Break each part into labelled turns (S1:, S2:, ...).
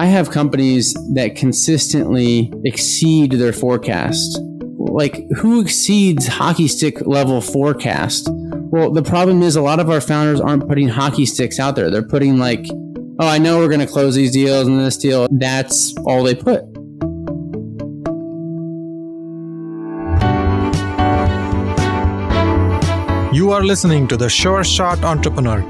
S1: I have companies that consistently exceed their forecast. Like, who exceeds hockey stick level forecast? Well, the problem is a lot of our founders aren't putting hockey sticks out there. They're putting, like, oh, I know we're going to close these deals and this deal. That's all they put.
S2: You are listening to the Sure Shot Entrepreneur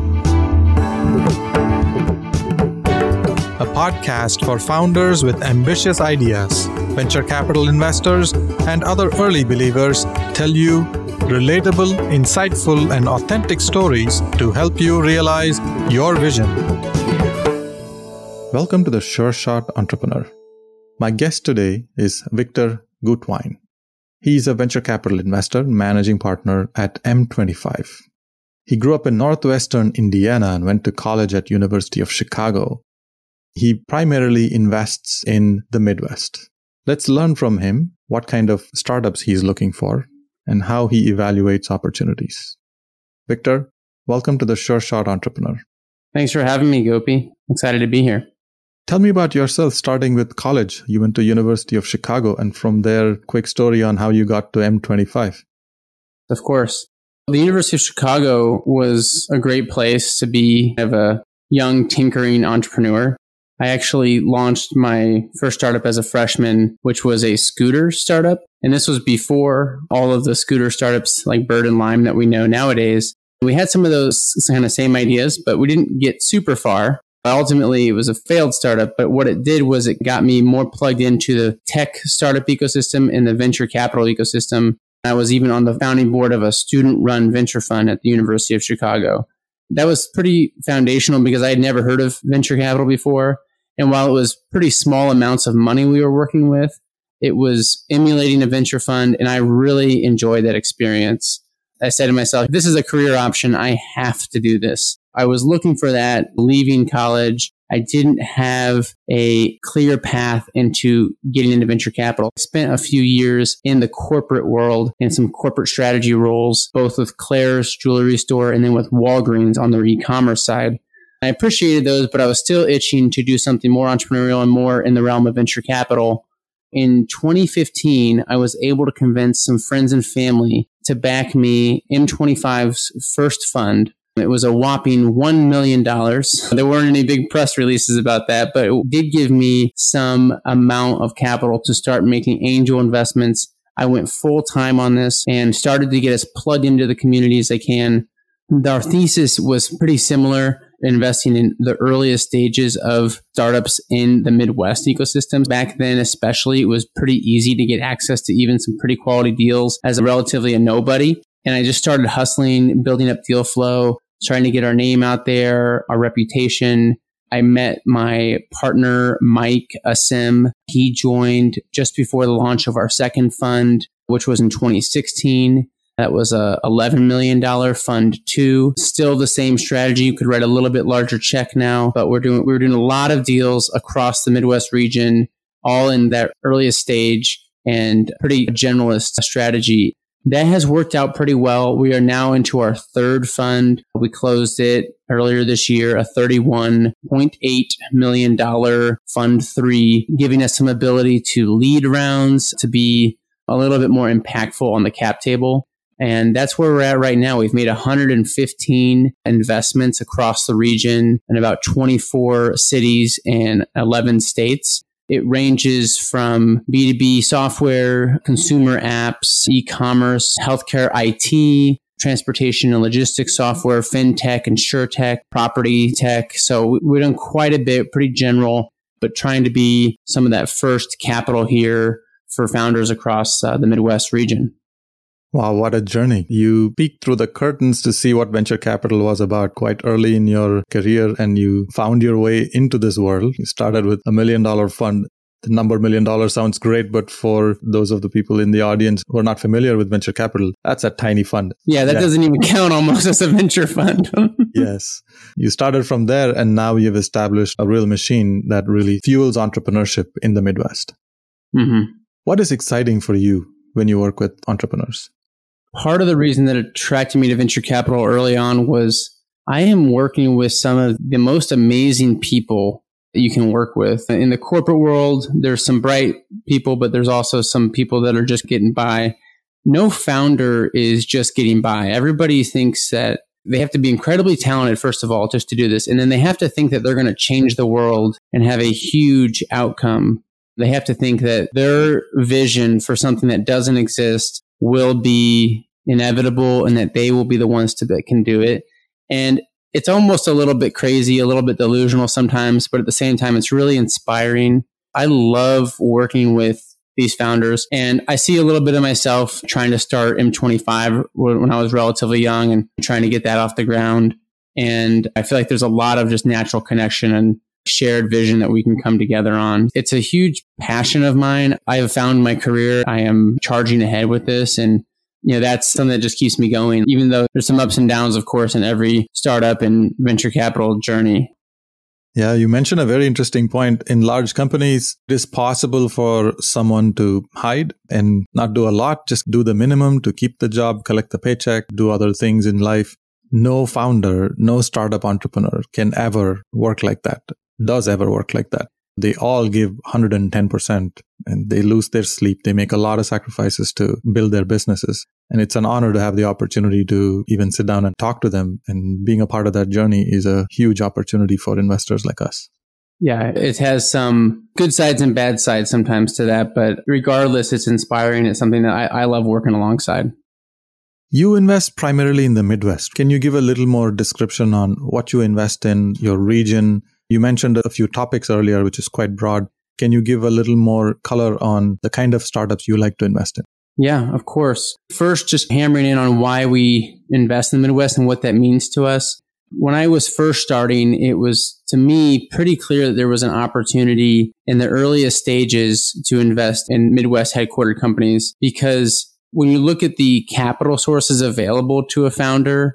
S2: a podcast for founders with ambitious ideas. Venture capital investors and other early believers tell you relatable, insightful, and authentic stories to help you realize your vision. Welcome to the Sure Shot Entrepreneur. My guest today is Victor Gutwein. He's a venture capital investor, managing partner at M25. He grew up in northwestern Indiana and went to college at University of Chicago, he primarily invests in the Midwest. Let's learn from him what kind of startups he's looking for and how he evaluates opportunities. Victor, welcome to the Sure Shot Entrepreneur.
S1: Thanks for having me, Gopi. Excited to be here.
S2: Tell me about yourself, starting with college. You went to University of Chicago, and from there, quick story on how you got to M25.
S1: Of course. The University of Chicago was a great place to be of a young tinkering entrepreneur. I actually launched my first startup as a freshman, which was a scooter startup. And this was before all of the scooter startups like Bird and Lime that we know nowadays. We had some of those kind of same ideas, but we didn't get super far. Ultimately, it was a failed startup, but what it did was it got me more plugged into the tech startup ecosystem and the venture capital ecosystem. I was even on the founding board of a student run venture fund at the University of Chicago. That was pretty foundational because I had never heard of venture capital before. And while it was pretty small amounts of money we were working with, it was emulating a venture fund. And I really enjoyed that experience. I said to myself, this is a career option. I have to do this. I was looking for that leaving college. I didn't have a clear path into getting into venture capital. I spent a few years in the corporate world in some corporate strategy roles, both with Claire's jewelry store and then with Walgreens on their e-commerce side. I appreciated those, but I was still itching to do something more entrepreneurial and more in the realm of venture capital. In 2015, I was able to convince some friends and family to back me M25's first fund. It was a whopping $1 million. There weren't any big press releases about that, but it did give me some amount of capital to start making angel investments. I went full time on this and started to get as plugged into the community as I can. Our thesis was pretty similar investing in the earliest stages of startups in the Midwest ecosystems. Back then, especially, it was pretty easy to get access to even some pretty quality deals as a relatively a nobody. And I just started hustling, building up deal flow, trying to get our name out there, our reputation. I met my partner, Mike Asem. He joined just before the launch of our second fund, which was in 2016. That was a $11 million fund two. Still the same strategy. You could write a little bit larger check now, but we're doing, we're doing a lot of deals across the Midwest region, all in that earliest stage and pretty generalist strategy. That has worked out pretty well. We are now into our third fund. We closed it earlier this year, a $31.8 million fund three, giving us some ability to lead rounds, to be a little bit more impactful on the cap table. And that's where we're at right now. We've made 115 investments across the region in about 24 cities and 11 states. It ranges from B2B software, consumer apps, e-commerce, healthcare IT, transportation and logistics software, fintech, insurtech, property tech. So we've done quite a bit, pretty general, but trying to be some of that first capital here for founders across uh, the Midwest region.
S2: Wow, what a journey. You peeked through the curtains to see what venture capital was about quite early in your career and you found your way into this world. You started with a million dollar fund. The number million dollars sounds great, but for those of the people in the audience who are not familiar with venture capital, that's a tiny fund.
S1: Yeah, that yeah. doesn't even count almost as a venture fund.
S2: yes. You started from there and now you've established a real machine that really fuels entrepreneurship in the Midwest. Mm-hmm. What is exciting for you when you work with entrepreneurs?
S1: Part of the reason that attracted me to venture capital early on was I am working with some of the most amazing people that you can work with. In the corporate world, there's some bright people, but there's also some people that are just getting by. No founder is just getting by. Everybody thinks that they have to be incredibly talented, first of all, just to do this. And then they have to think that they're going to change the world and have a huge outcome. They have to think that their vision for something that doesn't exist will be inevitable and that they will be the ones to, that can do it. And it's almost a little bit crazy, a little bit delusional sometimes, but at the same time, it's really inspiring. I love working with these founders. And I see a little bit of myself trying to start M25 when I was relatively young and trying to get that off the ground. And I feel like there's a lot of just natural connection and shared vision that we can come together on. It's a huge passion of mine. I have found my career. I am charging ahead with this and you know, that's something that just keeps me going, even though there's some ups and downs, of course, in every startup and venture capital journey.
S2: Yeah, you mentioned a very interesting point. In large companies, it is possible for someone to hide and not do a lot, just do the minimum to keep the job, collect the paycheck, do other things in life. No founder, no startup entrepreneur can ever work like that, does ever work like that they all give 110% and they lose their sleep. They make a lot of sacrifices to build their businesses. And it's an honor to have the opportunity to even sit down and talk to them. And being a part of that journey is a huge opportunity for investors like us.
S1: Yeah, it has some good sides and bad sides sometimes to that. But regardless, it's inspiring. It's something that I, I love working alongside.
S2: You invest primarily in the Midwest. Can you give a little more description on what you invest in, your region, you mentioned a few topics earlier, which is quite broad. Can you give a little more color on the kind of startups you like to invest in?
S1: Yeah, of course. First, just hammering in on why we invest in the Midwest and what that means to us. When I was first starting, it was to me pretty clear that there was an opportunity in the earliest stages to invest in Midwest headquartered companies because when you look at the capital sources available to a founder,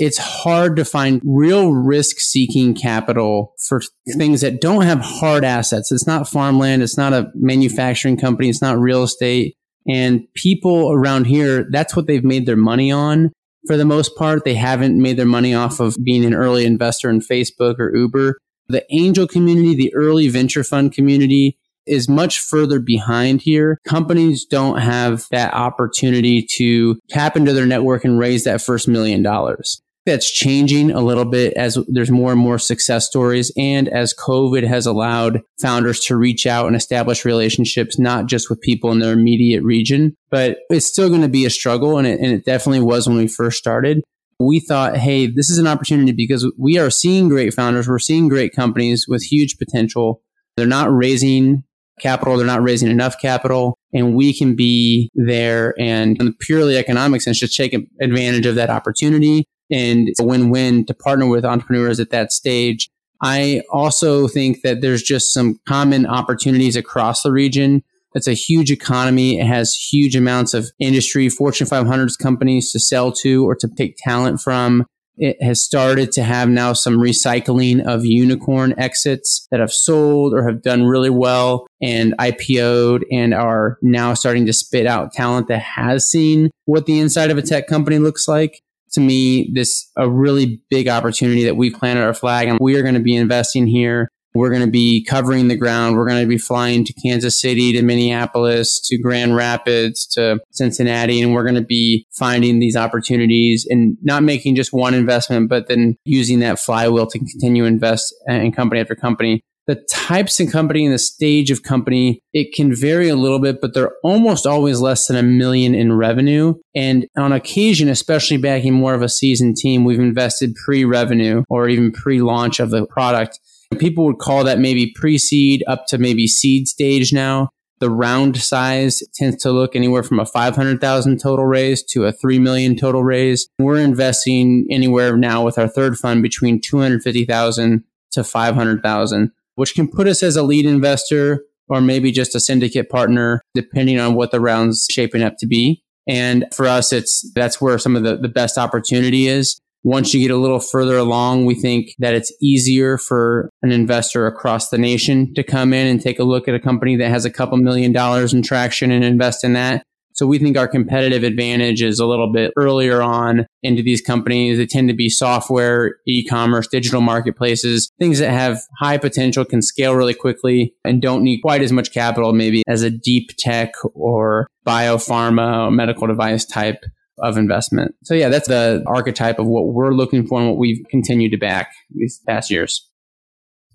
S1: it's hard to find real risk seeking capital for things that don't have hard assets. It's not farmland. It's not a manufacturing company. It's not real estate. And people around here, that's what they've made their money on. For the most part, they haven't made their money off of being an early investor in Facebook or Uber. The angel community, the early venture fund community is much further behind here. Companies don't have that opportunity to tap into their network and raise that first million dollars. That's changing a little bit as there's more and more success stories and as COVID has allowed founders to reach out and establish relationships, not just with people in their immediate region, but it's still going to be a struggle. And it, and it definitely was when we first started we thought, hey, this is an opportunity because we are seeing great founders. We're seeing great companies with huge potential. They're not raising capital. They're not raising enough capital and we can be there and purely economic sense, just take advantage of that opportunity. And it's a win-win to partner with entrepreneurs at that stage. I also think that there's just some common opportunities across the region. It's a huge economy. It has huge amounts of industry, Fortune 500 companies to sell to or to take talent from. It has started to have now some recycling of unicorn exits that have sold or have done really well and IPO'd and are now starting to spit out talent that has seen what the inside of a tech company looks like to me this a really big opportunity that we've planted our flag and we are going to be investing here we're going to be covering the ground. We're going to be flying to Kansas City, to Minneapolis, to Grand Rapids, to Cincinnati, and we're going to be finding these opportunities and not making just one investment, but then using that flywheel to continue invest in company after company. The types of company and the stage of company, it can vary a little bit, but they're almost always less than a million in revenue. And on occasion, especially backing more of a seasoned team, we've invested pre revenue or even pre launch of the product People would call that maybe pre seed up to maybe seed stage now. The round size tends to look anywhere from a 500,000 total raise to a 3 million total raise. We're investing anywhere now with our third fund between 250,000 to 500,000, which can put us as a lead investor or maybe just a syndicate partner, depending on what the round's shaping up to be. And for us, it's that's where some of the, the best opportunity is. Once you get a little further along, we think that it's easier for an investor across the nation to come in and take a look at a company that has a couple million dollars in traction and invest in that. So we think our competitive advantage is a little bit earlier on into these companies. They tend to be software, e-commerce, digital marketplaces, things that have high potential, can scale really quickly and don't need quite as much capital maybe as a deep tech or biopharma or medical device type of investment. So yeah, that's the archetype of what we're looking for and what we've continued to back these past years.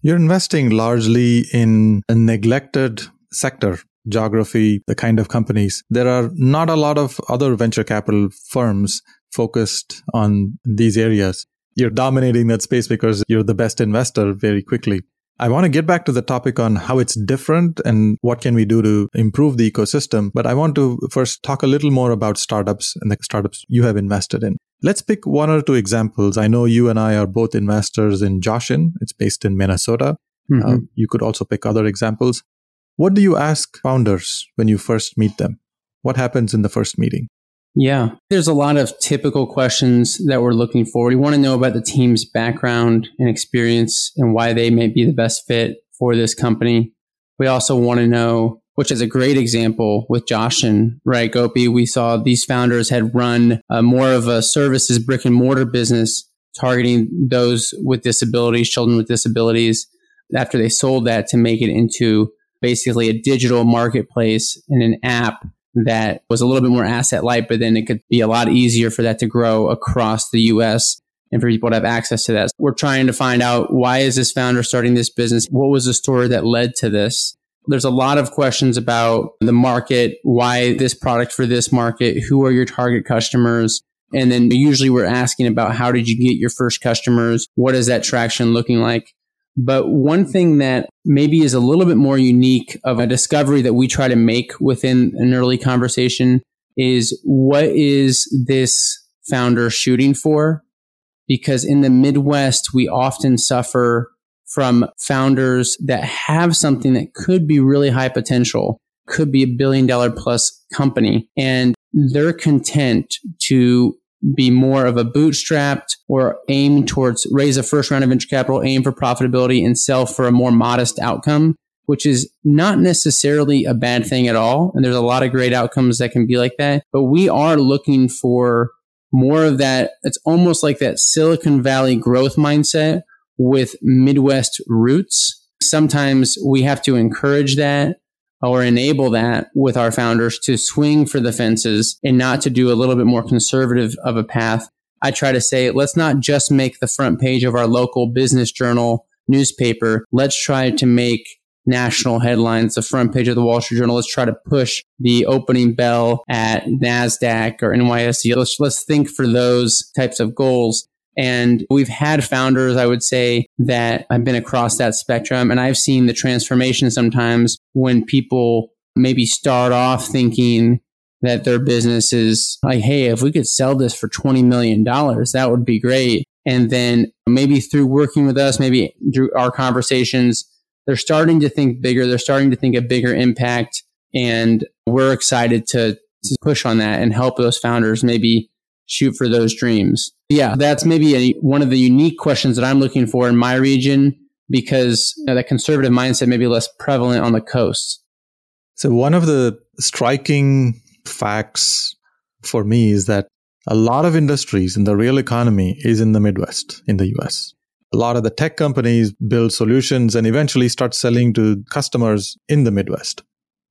S2: You're investing largely in a neglected sector geography, the kind of companies. There are not a lot of other venture capital firms focused on these areas. You're dominating that space because you're the best investor very quickly. I want to get back to the topic on how it's different and what can we do to improve the ecosystem. But I want to first talk a little more about startups and the startups you have invested in. Let's pick one or two examples. I know you and I are both investors in Joshin. It's based in Minnesota. Mm-hmm. Uh, you could also pick other examples. What do you ask founders when you first meet them? What happens in the first meeting?
S1: Yeah, there's a lot of typical questions that we're looking for. We want to know about the team's background and experience and why they may be the best fit for this company. We also want to know, which is a great example with Joshin right? Gopi, we saw these founders had run uh, more of a services brick and mortar business targeting those with disabilities, children with disabilities, after they sold that to make it into basically a digital marketplace and an app that was a little bit more asset light, but then it could be a lot easier for that to grow across the US and for people to have access to that. We're trying to find out why is this founder starting this business? What was the story that led to this? There's a lot of questions about the market, why this product for this market, who are your target customers? And then usually we're asking about how did you get your first customers? What is that traction looking like? But one thing that maybe is a little bit more unique of a discovery that we try to make within an early conversation is what is this founder shooting for? Because in the Midwest, we often suffer from founders that have something that could be really high potential, could be a billion dollar plus company, and they're content to be more of a bootstrapped or aim towards raise a first round of venture capital, aim for profitability and sell for a more modest outcome, which is not necessarily a bad thing at all. And there's a lot of great outcomes that can be like that. But we are looking for more of that. It's almost like that Silicon Valley growth mindset with Midwest roots. Sometimes we have to encourage that or enable that with our founders to swing for the fences and not to do a little bit more conservative of a path. I try to say, let's not just make the front page of our local business journal newspaper. Let's try to make national headlines, the front page of the Wall Street Journal. Let's try to push the opening bell at NASDAQ or NYSE. Let's, let's think for those types of goals. And we've had founders, I would say, that I've been across that spectrum. And I've seen the transformation sometimes when people maybe start off thinking that their business is like, hey, if we could sell this for $20 million, that would be great. And then maybe through working with us, maybe through our conversations, they're starting to think bigger. They're starting to think a bigger impact. And we're excited to, to push on that and help those founders maybe shoot for those dreams. Yeah, that's maybe a, one of the unique questions that I'm looking for in my region because you know, that conservative mindset may be less prevalent on the coast.
S2: So, one of the striking facts for me is that a lot of industries in the real economy is in the Midwest in the US. A lot of the tech companies build solutions and eventually start selling to customers in the Midwest.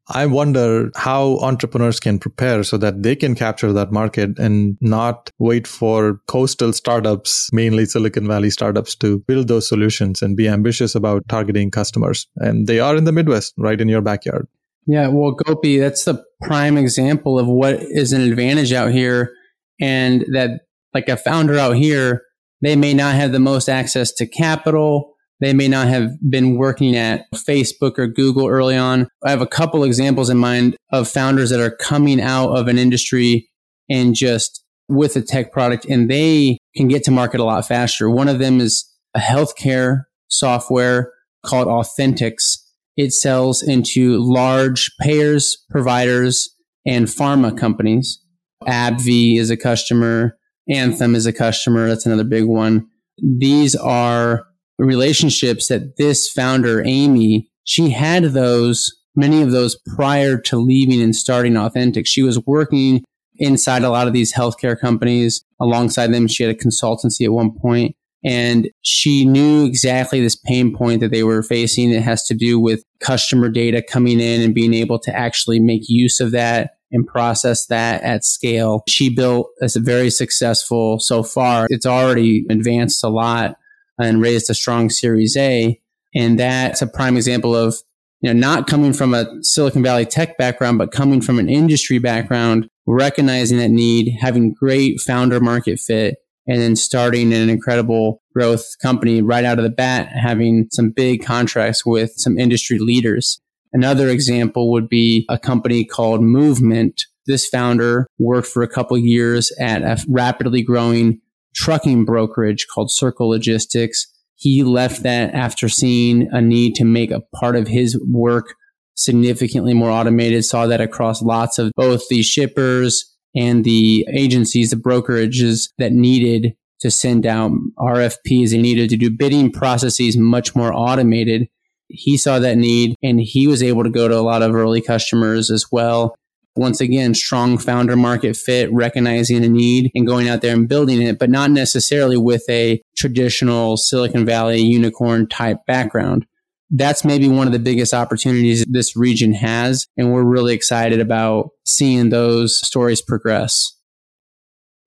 S2: I wonder how entrepreneurs can prepare so that they can capture that market and not wait for coastal startups, mainly Silicon Valley startups, to build those solutions and be ambitious about targeting customers. And they are in the Midwest, right in your backyard.
S1: Yeah, well, Gopi, that's the prime example of what is an advantage out here. And that, like a founder out here, they may not have the most access to capital they may not have been working at Facebook or Google early on. I have a couple examples in mind of founders that are coming out of an industry and just with a tech product and they can get to market a lot faster. One of them is a healthcare software called Authenticx. It sells into large payers, providers, and pharma companies. AbbVie is a customer. Anthem is a customer. That's another big one. These are relationships that this founder, Amy, she had those many of those prior to leaving and starting Authentic. She was working inside a lot of these healthcare companies. Alongside them, she had a consultancy at one point and she knew exactly this pain point that they were facing. It has to do with customer data coming in and being able to actually make use of that and process that at scale. She built as a very successful so far. It's already advanced a lot and raised a strong series A. And that's a prime example of, you know, not coming from a Silicon Valley tech background, but coming from an industry background, recognizing that need, having great founder market fit, and then starting an incredible growth company right out of the bat, having some big contracts with some industry leaders. Another example would be a company called Movement. This founder worked for a couple years at a rapidly growing trucking brokerage called Circle Logistics. He left that after seeing a need to make a part of his work significantly more automated, saw that across lots of both the shippers and the agencies, the brokerages that needed to send out RFPs. They needed to do bidding processes much more automated. He saw that need and he was able to go to a lot of early customers as well. Once again, strong founder market fit, recognizing a need and going out there and building it, but not necessarily with a traditional Silicon Valley unicorn type background that's maybe one of the biggest opportunities this region has. And we're really excited about seeing those stories progress.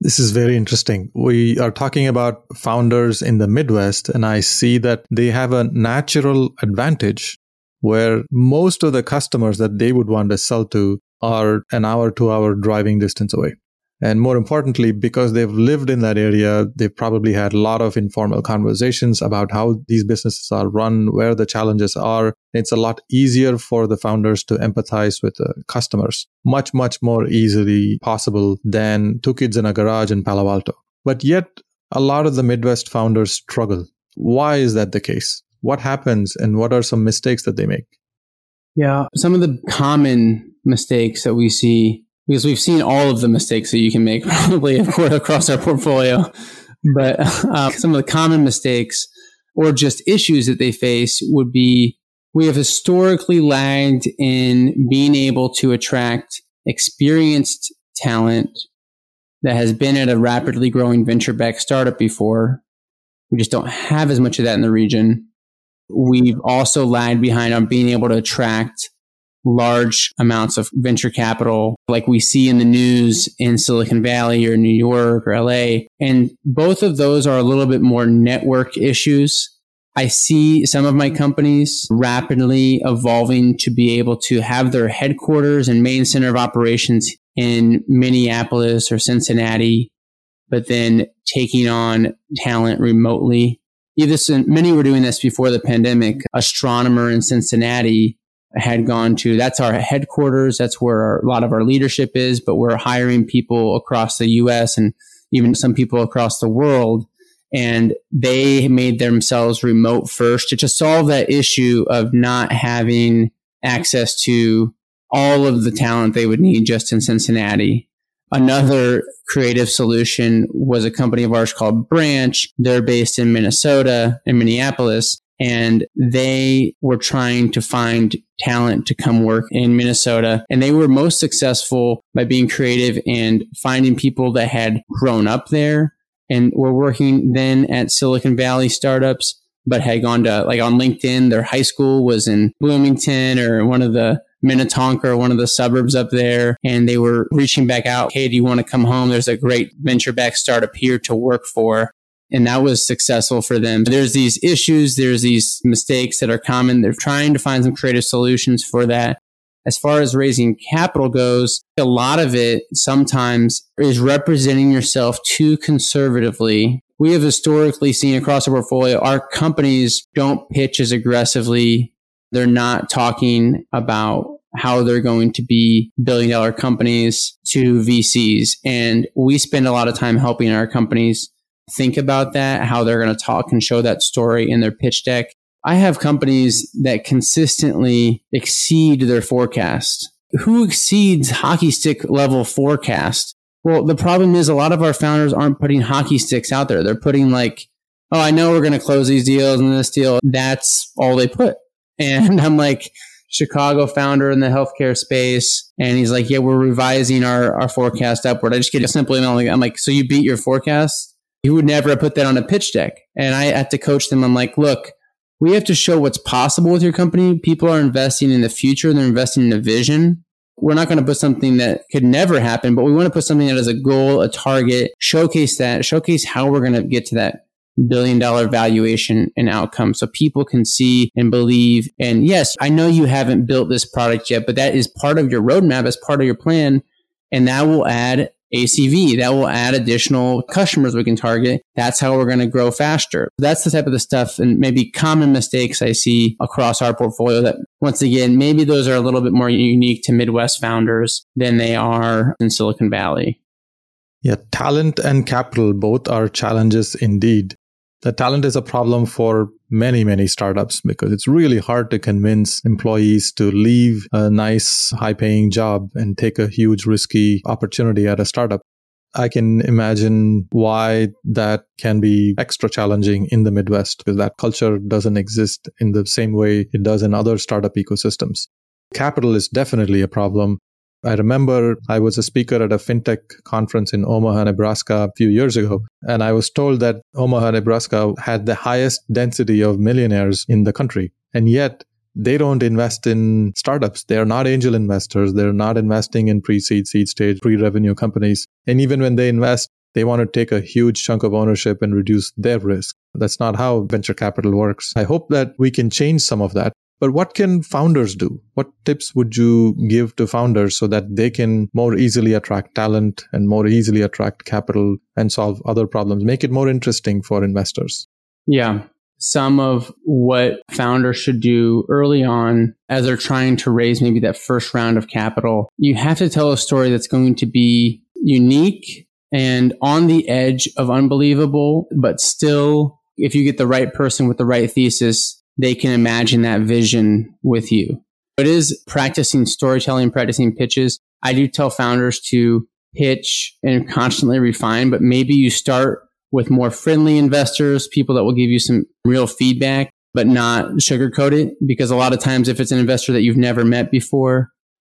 S2: This is very interesting. We are talking about founders in the Midwest, and I see that they have a natural advantage where most of the customers that they would want to sell to are an hour, two hour driving distance away. And more importantly, because they've lived in that area, they've probably had a lot of informal conversations about how these businesses are run, where the challenges are. It's a lot easier for the founders to empathize with the customers, much, much more easily possible than two kids in a garage in Palo Alto. But yet, a lot of the Midwest founders struggle. Why is that the case? What happens and what are some mistakes that they make?
S1: Yeah, some of the common mistakes that we see because we've seen all of the mistakes that you can make probably across our portfolio. But uh, some of the common mistakes or just issues that they face would be we have historically lagged in being able to attract experienced talent that has been at a rapidly growing venture backed startup before. We just don't have as much of that in the region. We've also lagged behind on being able to attract large amounts of venture capital like we see in the news in Silicon Valley or New York or LA. And both of those are a little bit more network issues. I see some of my companies rapidly evolving to be able to have their headquarters and main center of operations in Minneapolis or Cincinnati, but then taking on talent remotely. Even many were doing this before the pandemic. Astronomer in Cincinnati had gone to that's our headquarters that's where our, a lot of our leadership is but we're hiring people across the US and even some people across the world and they made themselves remote first to just solve that issue of not having access to all of the talent they would need just in Cincinnati. Another creative solution was a company of ours called Branch. They're based in Minnesota, in Minneapolis and they were trying to find talent to come work in Minnesota. And they were most successful by being creative and finding people that had grown up there and were working then at Silicon Valley startups, but had gone to like on LinkedIn, their high school was in Bloomington or one of the Minnetonka one of the suburbs up there. And they were reaching back out. Hey, do you want to come home? There's a great venture back startup here to work for and that was successful for them. There's these issues, there's these mistakes that are common. They're trying to find some creative solutions for that. As far as raising capital goes, a lot of it sometimes is representing yourself too conservatively. We have historically seen across the portfolio, our companies don't pitch as aggressively. They're not talking about how they're going to be billion dollar companies to VCs. And we spend a lot of time helping our companies think about that, how they're going to talk and show that story in their pitch deck. I have companies that consistently exceed their forecast. Who exceeds hockey stick level forecast? Well, the problem is a lot of our founders aren't putting hockey sticks out there. They're putting like, oh, I know we're going to close these deals and this deal. That's all they put. And I'm like, Chicago founder in the healthcare space. And he's like, yeah, we're revising our, our forecast upward. I just get a simple email. I'm like, so you beat your forecast? He would never have put that on a pitch deck. And I had to coach them. I'm like, look, we have to show what's possible with your company. People are investing in the future. They're investing in a vision. We're not going to put something that could never happen, but we want to put something that is a goal, a target, showcase that, showcase how we're going to get to that billion dollar valuation and outcome so people can see and believe. And yes, I know you haven't built this product yet, but that is part of your roadmap as part of your plan. And that will add ACV. That will add additional customers we can target. That's how we're going to grow faster. That's the type of the stuff and maybe common mistakes I see across our portfolio that once again, maybe those are a little bit more unique to Midwest founders than they are in Silicon Valley.
S2: Yeah, talent and capital both are challenges indeed. The talent is a problem for many, many startups because it's really hard to convince employees to leave a nice, high paying job and take a huge, risky opportunity at a startup. I can imagine why that can be extra challenging in the Midwest because that culture doesn't exist in the same way it does in other startup ecosystems. Capital is definitely a problem. I remember I was a speaker at a fintech conference in Omaha, Nebraska a few years ago, and I was told that Omaha, Nebraska had the highest density of millionaires in the country. And yet, they don't invest in startups. They are not angel investors. They're not investing in pre seed, seed stage, pre revenue companies. And even when they invest, they want to take a huge chunk of ownership and reduce their risk. That's not how venture capital works. I hope that we can change some of that. But what can founders do? What tips would you give to founders so that they can more easily attract talent and more easily attract capital and solve other problems? Make it more interesting for investors.
S1: Yeah. Some of what founders should do early on as they're trying to raise maybe that first round of capital, you have to tell a story that's going to be unique and on the edge of unbelievable, but still, if you get the right person with the right thesis, they can imagine that vision with you. It is practicing storytelling, practicing pitches. I do tell founders to pitch and constantly refine, but maybe you start with more friendly investors, people that will give you some real feedback, but not sugarcoat it. Because a lot of times, if it's an investor that you've never met before,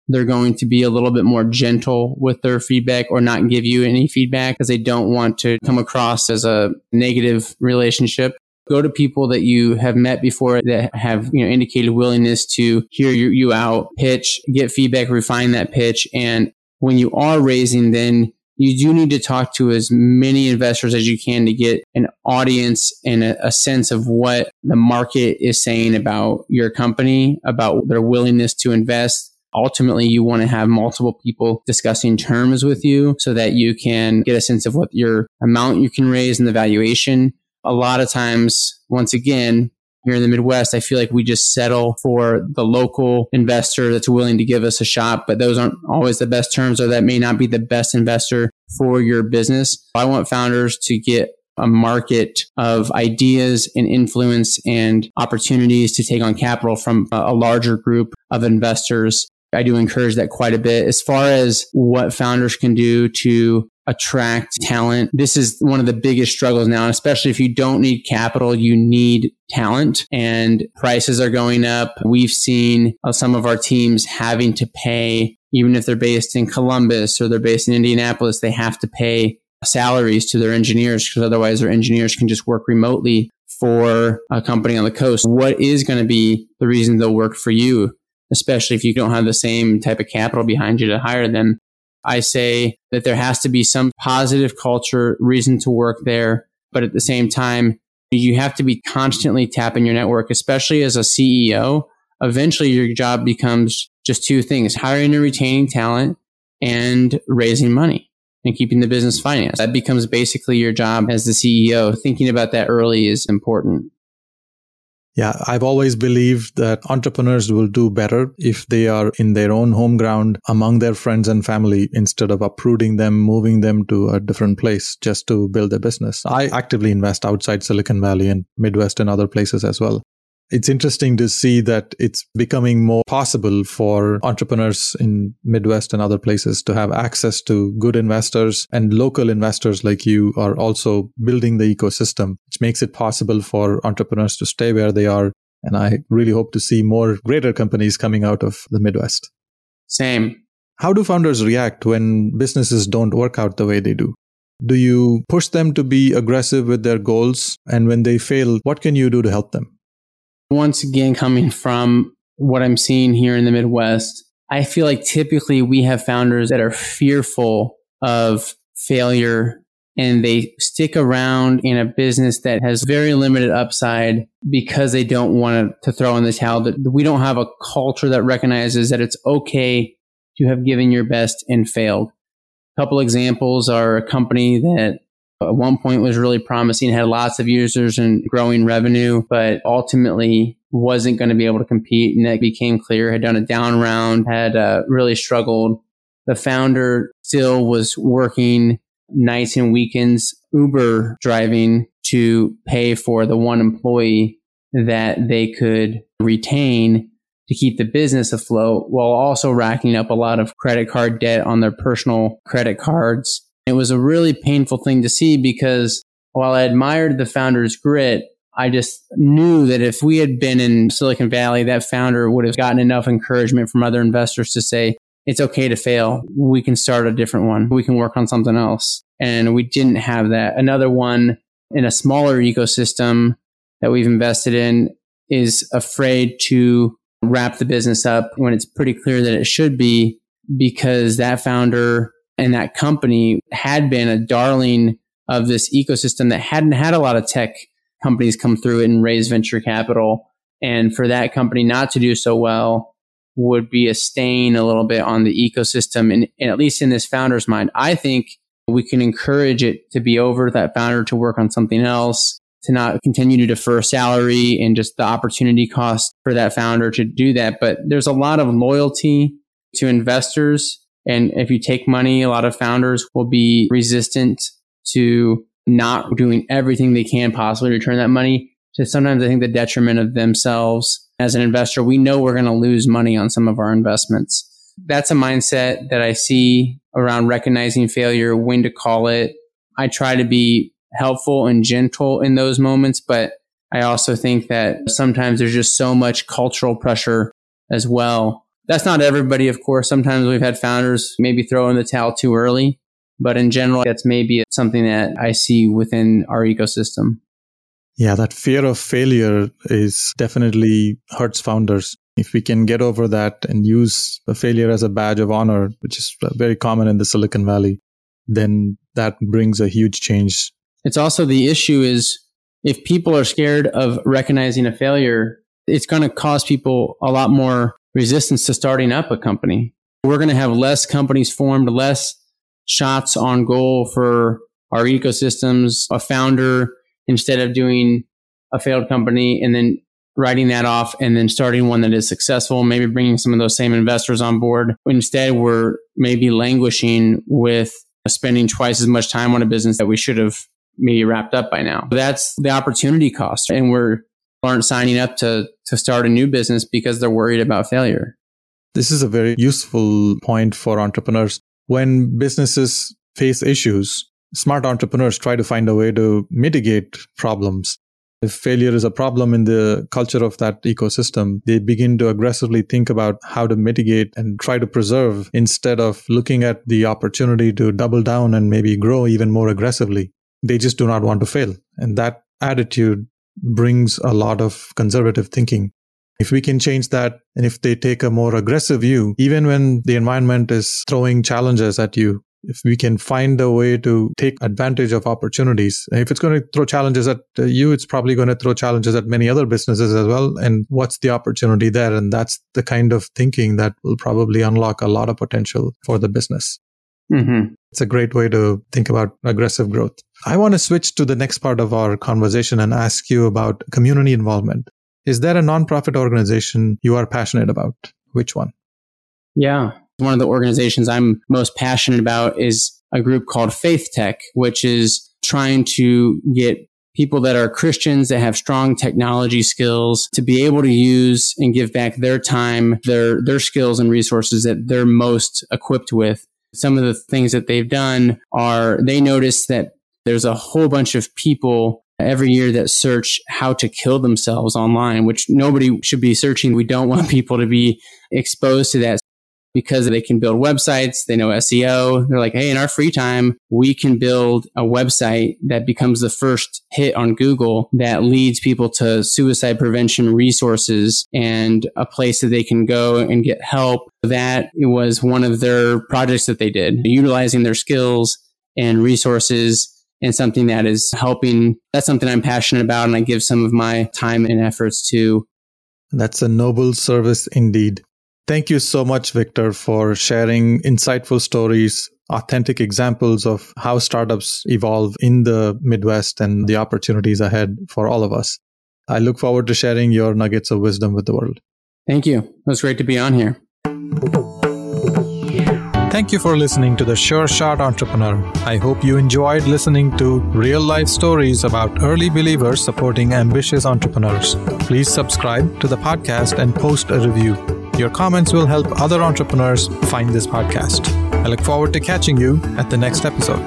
S1: they're going to be a little bit more gentle with their feedback or not give you any feedback because they don't want to come across as a negative relationship go to people that you have met before that have you know indicated willingness to hear you, you out pitch get feedback refine that pitch and when you are raising then you do need to talk to as many investors as you can to get an audience and a, a, sense of what the market is saying about your company, about their willingness to invest. Ultimately, you want to have multiple people discussing terms with you so that you can get a sense of what your amount you can raise and the valuation a lot of times, once again, here in the Midwest, I feel like we just settle for the local investor that's willing to give us a shot, but those aren't always the best terms, or that may not be the best investor for your business. I want founders to get a market of ideas and influence and opportunities to take on capital from a larger group of investors. I do encourage that quite a bit. As far as what founders can do to attract talent. This is one of the biggest struggles now, especially if you don't need capital, you need talent and prices are going up. We've seen uh, some of our teams having to pay, even if they're based in Columbus or they're based in Indianapolis, they have to pay salaries to their engineers because otherwise their engineers can just work remotely for a company on the coast. What is going to be the reason they'll work for you? Especially if you don't have the same type of capital behind you to hire them. I say that there has to be some positive culture, reason to work there. But at the same time, you have to be constantly tapping your network, especially as a CEO. Eventually, your job becomes just two things hiring and retaining talent and raising money and keeping the business financed. That becomes basically your job as the CEO. Thinking about that early is important.
S2: Yeah, I've always believed that entrepreneurs will do better if they are in their own home ground among their friends and family instead of uprooting them, moving them to a different place just to build their business. I actively invest outside Silicon Valley and Midwest and other places as well it's interesting to see that it's becoming more possible for entrepreneurs in Midwest and other places to have access to good investors and local investors like you are also building the ecosystem, which makes it possible for entrepreneurs to stay where they are And I really hope to see more greater companies coming out of the Midwest.
S1: Same.
S2: How do founders react when businesses don't work out the way they do? Do you push them to be aggressive with their goals? And when they fail, what can you do to help them?
S1: Once again, coming from what I'm seeing here in the Midwest, I feel like typically we have founders that are fearful of failure and they stick around in a business that has very limited upside because they don't want to throw in the towel. That we don't have a culture that recognizes that it's okay to have given your best and failed. A couple examples are a company that at one point was really promising, had lots of users and growing revenue, but ultimately wasn't going to be able to compete. And that became clear, had done a down round, had uh, really struggled. The founder still was working nights and weekends, Uber driving to pay for the one employee that they could retain to keep the business afloat while also racking up a lot of credit card debt on their personal credit cards. It was a really painful thing to see because while I admired the founder's grit, I just knew that if we had been in Silicon Valley, that founder would have gotten enough encouragement from other investors to say, it's okay to fail. We can start a different one. We can work on something else. And we didn't have that. Another one in a smaller ecosystem that we've invested in is afraid to wrap the business up when it's pretty clear that it should be because that founder and that company had been a darling of this ecosystem that hadn't had a lot of tech companies come through it and raise venture capital. And for that company not to do so well, would be a stain a little bit on the ecosystem. And, and, at least in this founder's mind, I think we can encourage it to be over that founder to work on something else, to not continue to defer salary and just the opportunity cost for that founder to do that. But there's a lot of loyalty to investors. And if you take money, a lot of founders will be resistant to not doing everything they can possibly return that money to sometimes I think the detriment of themselves as an investor, we know we're going to lose money on some of our investments. That's a mindset that I see around recognizing failure, when to call it. I try to be helpful and gentle in those moments, but I also think that sometimes there's just so much cultural pressure as well. That's not everybody, of course. Sometimes we've had founders maybe throw in the towel too early, but in general, that's maybe something that I see within our ecosystem.
S2: Yeah, that fear of failure is definitely hurts founders. If we can get over that and use a failure as a badge of honor, which is very common in the Silicon Valley, then that brings a huge change.
S1: It's also the issue is if people are scared of recognizing a failure, it's going to cause people a lot more resistance to starting up a company. We're going to have less companies formed, less shots on goal for our ecosystems. A founder instead of doing a failed company and then writing that off and then starting one that is successful, maybe bringing some of those same investors on board. Instead, we're maybe languishing with spending twice as much time on a business that we should have maybe wrapped up by now. That's the opportunity cost. And we're aren't signing up to, to start a new business because they're worried about failure.
S2: This is a very useful point for entrepreneurs. When businesses face issues, smart entrepreneurs try to find a way to mitigate problems. If failure is a problem in the culture of that ecosystem, they begin to aggressively think about how to mitigate and try to preserve instead of looking at the opportunity to double down and maybe grow even more aggressively. They just do not want to fail. And that attitude brings a lot of conservative thinking. If we can change that and if they take a more aggressive view, even when the environment is throwing challenges at you, if we can find a way to take advantage of opportunities, if it's going to throw challenges at you, it's probably going to throw challenges at many other businesses as well. And what's the opportunity there? And that's the kind of thinking that will probably unlock a lot of potential for the business. Mm-hmm. It's a great way to think about aggressive growth. I want to switch to the next part of our conversation and ask you about community involvement. Is there a nonprofit organization you are passionate about? Which one?
S1: Yeah, one of the organizations I'm most passionate about is a group called Faith Tech, which is trying to get people that are Christians that have strong technology skills to be able to use and give back their time, their, their skills and resources that they're most equipped with. Some of the things that they've done are they notice that there's a whole bunch of people every year that search how to kill themselves online, which nobody should be searching. We don't want people to be exposed to that because they can build websites, they know SEO. They're like, hey, in our free time, we can build a website that becomes the first hit on Google that leads people to suicide prevention resources and a place that they can go and get help. That was one of their projects that they did, utilizing their skills and resources and something that is helping. That's something I'm passionate about and I give some of my time and efforts to.
S2: That's a noble service indeed. Thank you so much, Victor, for sharing insightful stories, authentic examples of how startups evolve in the Midwest and the opportunities ahead for all of us. I look forward to sharing your nuggets of wisdom with the world.
S1: Thank you. It was great to be on here.
S2: Thank you for listening to The Sure Shot Entrepreneur. I hope you enjoyed listening to real life stories about early believers supporting ambitious entrepreneurs. Please subscribe to the podcast and post a review. Your comments will help other entrepreneurs find this podcast. I look forward to catching you at the next episode.